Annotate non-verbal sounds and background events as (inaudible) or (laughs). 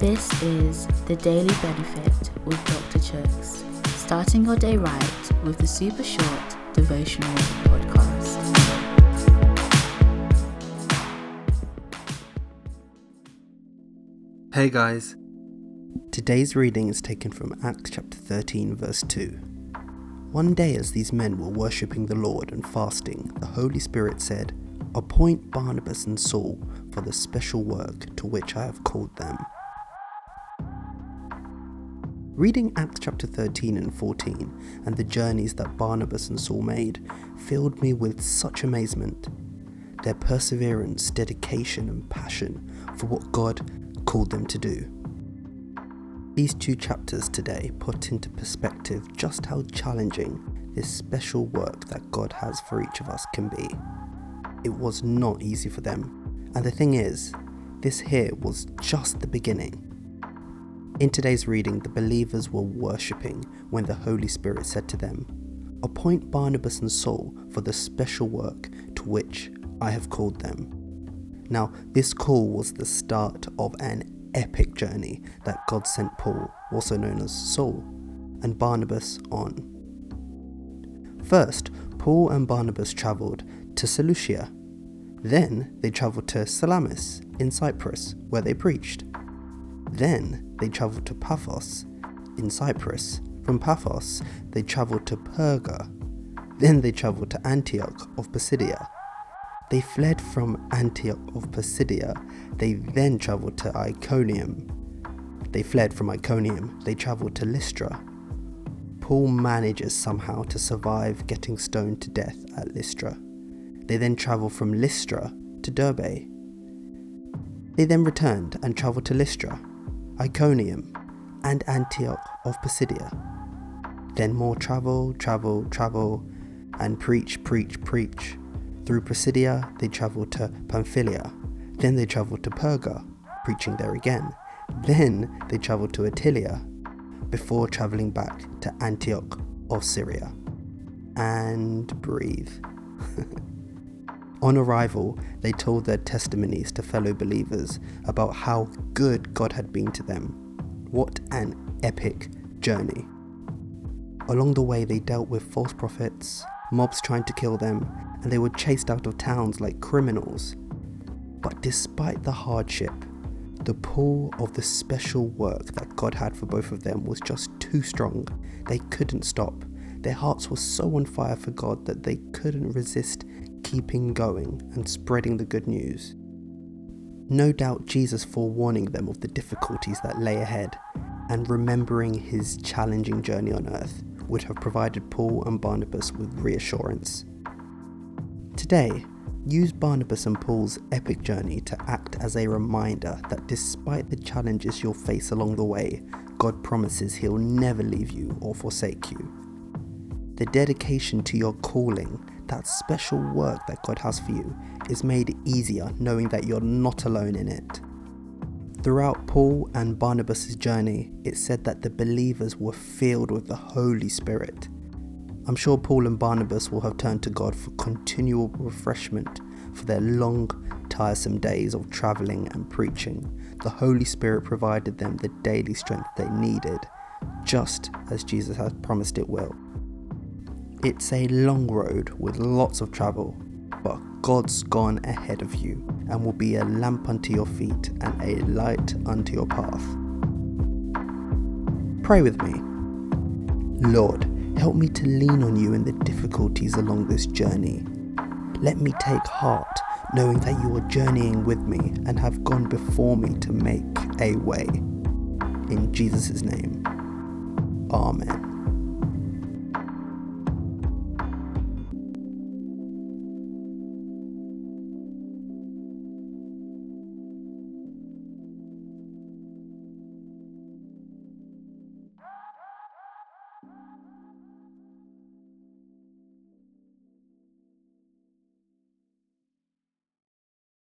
This is the Daily Benefit with Dr. Chuks, starting your day right with the super short devotional podcast. Hey guys. Today's reading is taken from Acts chapter 13, verse 2. One day, as these men were worshipping the Lord and fasting, the Holy Spirit said, Appoint Barnabas and Saul for the special work to which I have called them. Reading Acts chapter 13 and 14 and the journeys that Barnabas and Saul made filled me with such amazement. Their perseverance, dedication, and passion for what God called them to do. These two chapters today put into perspective just how challenging this special work that God has for each of us can be it was not easy for them. And the thing is, this here was just the beginning. In today's reading, the believers were worshipping when the Holy Spirit said to them, Appoint Barnabas and Saul for the special work to which I have called them. Now, this call was the start of an epic journey that God sent Paul, also known as Saul, and Barnabas on. First, Paul and Barnabas travelled to Seleucia. Then they travelled to Salamis in Cyprus, where they preached. Then they travelled to Paphos in Cyprus. From Paphos, they travelled to Perga. Then they travelled to Antioch of Pisidia. They fled from Antioch of Pisidia. They then travelled to Iconium. They fled from Iconium. They travelled to Lystra. Paul manages somehow to survive getting stoned to death at Lystra. They then travelled from Lystra to Derbe. They then returned and travelled to Lystra, Iconium, and Antioch of Pisidia. Then more travel, travel, travel, and preach, preach, preach. Through Pisidia, they travelled to Pamphylia. Then they travelled to Perga, preaching there again. Then they travelled to Attalia, before travelling back to Antioch of Syria. And breathe. (laughs) On arrival, they told their testimonies to fellow believers about how good God had been to them. What an epic journey. Along the way, they dealt with false prophets, mobs trying to kill them, and they were chased out of towns like criminals. But despite the hardship, the pull of the special work that God had for both of them was just too strong. They couldn't stop. Their hearts were so on fire for God that they couldn't resist keeping going and spreading the good news. No doubt Jesus forewarning them of the difficulties that lay ahead and remembering his challenging journey on earth would have provided Paul and Barnabas with reassurance. Today, use Barnabas and Paul's epic journey to act as a reminder that despite the challenges you'll face along the way, God promises He'll never leave you or forsake you. The dedication to your calling that special work that God has for you is made easier knowing that you're not alone in it. Throughout Paul and Barnabas' journey, it said that the believers were filled with the Holy Spirit. I'm sure Paul and Barnabas will have turned to God for continual refreshment for their long, tiresome days of travelling and preaching. The Holy Spirit provided them the daily strength they needed, just as Jesus has promised it will. It's a long road with lots of travel, but God's gone ahead of you and will be a lamp unto your feet and a light unto your path. Pray with me. Lord, help me to lean on you in the difficulties along this journey. Let me take heart knowing that you are journeying with me and have gone before me to make a way. In Jesus' name, Amen.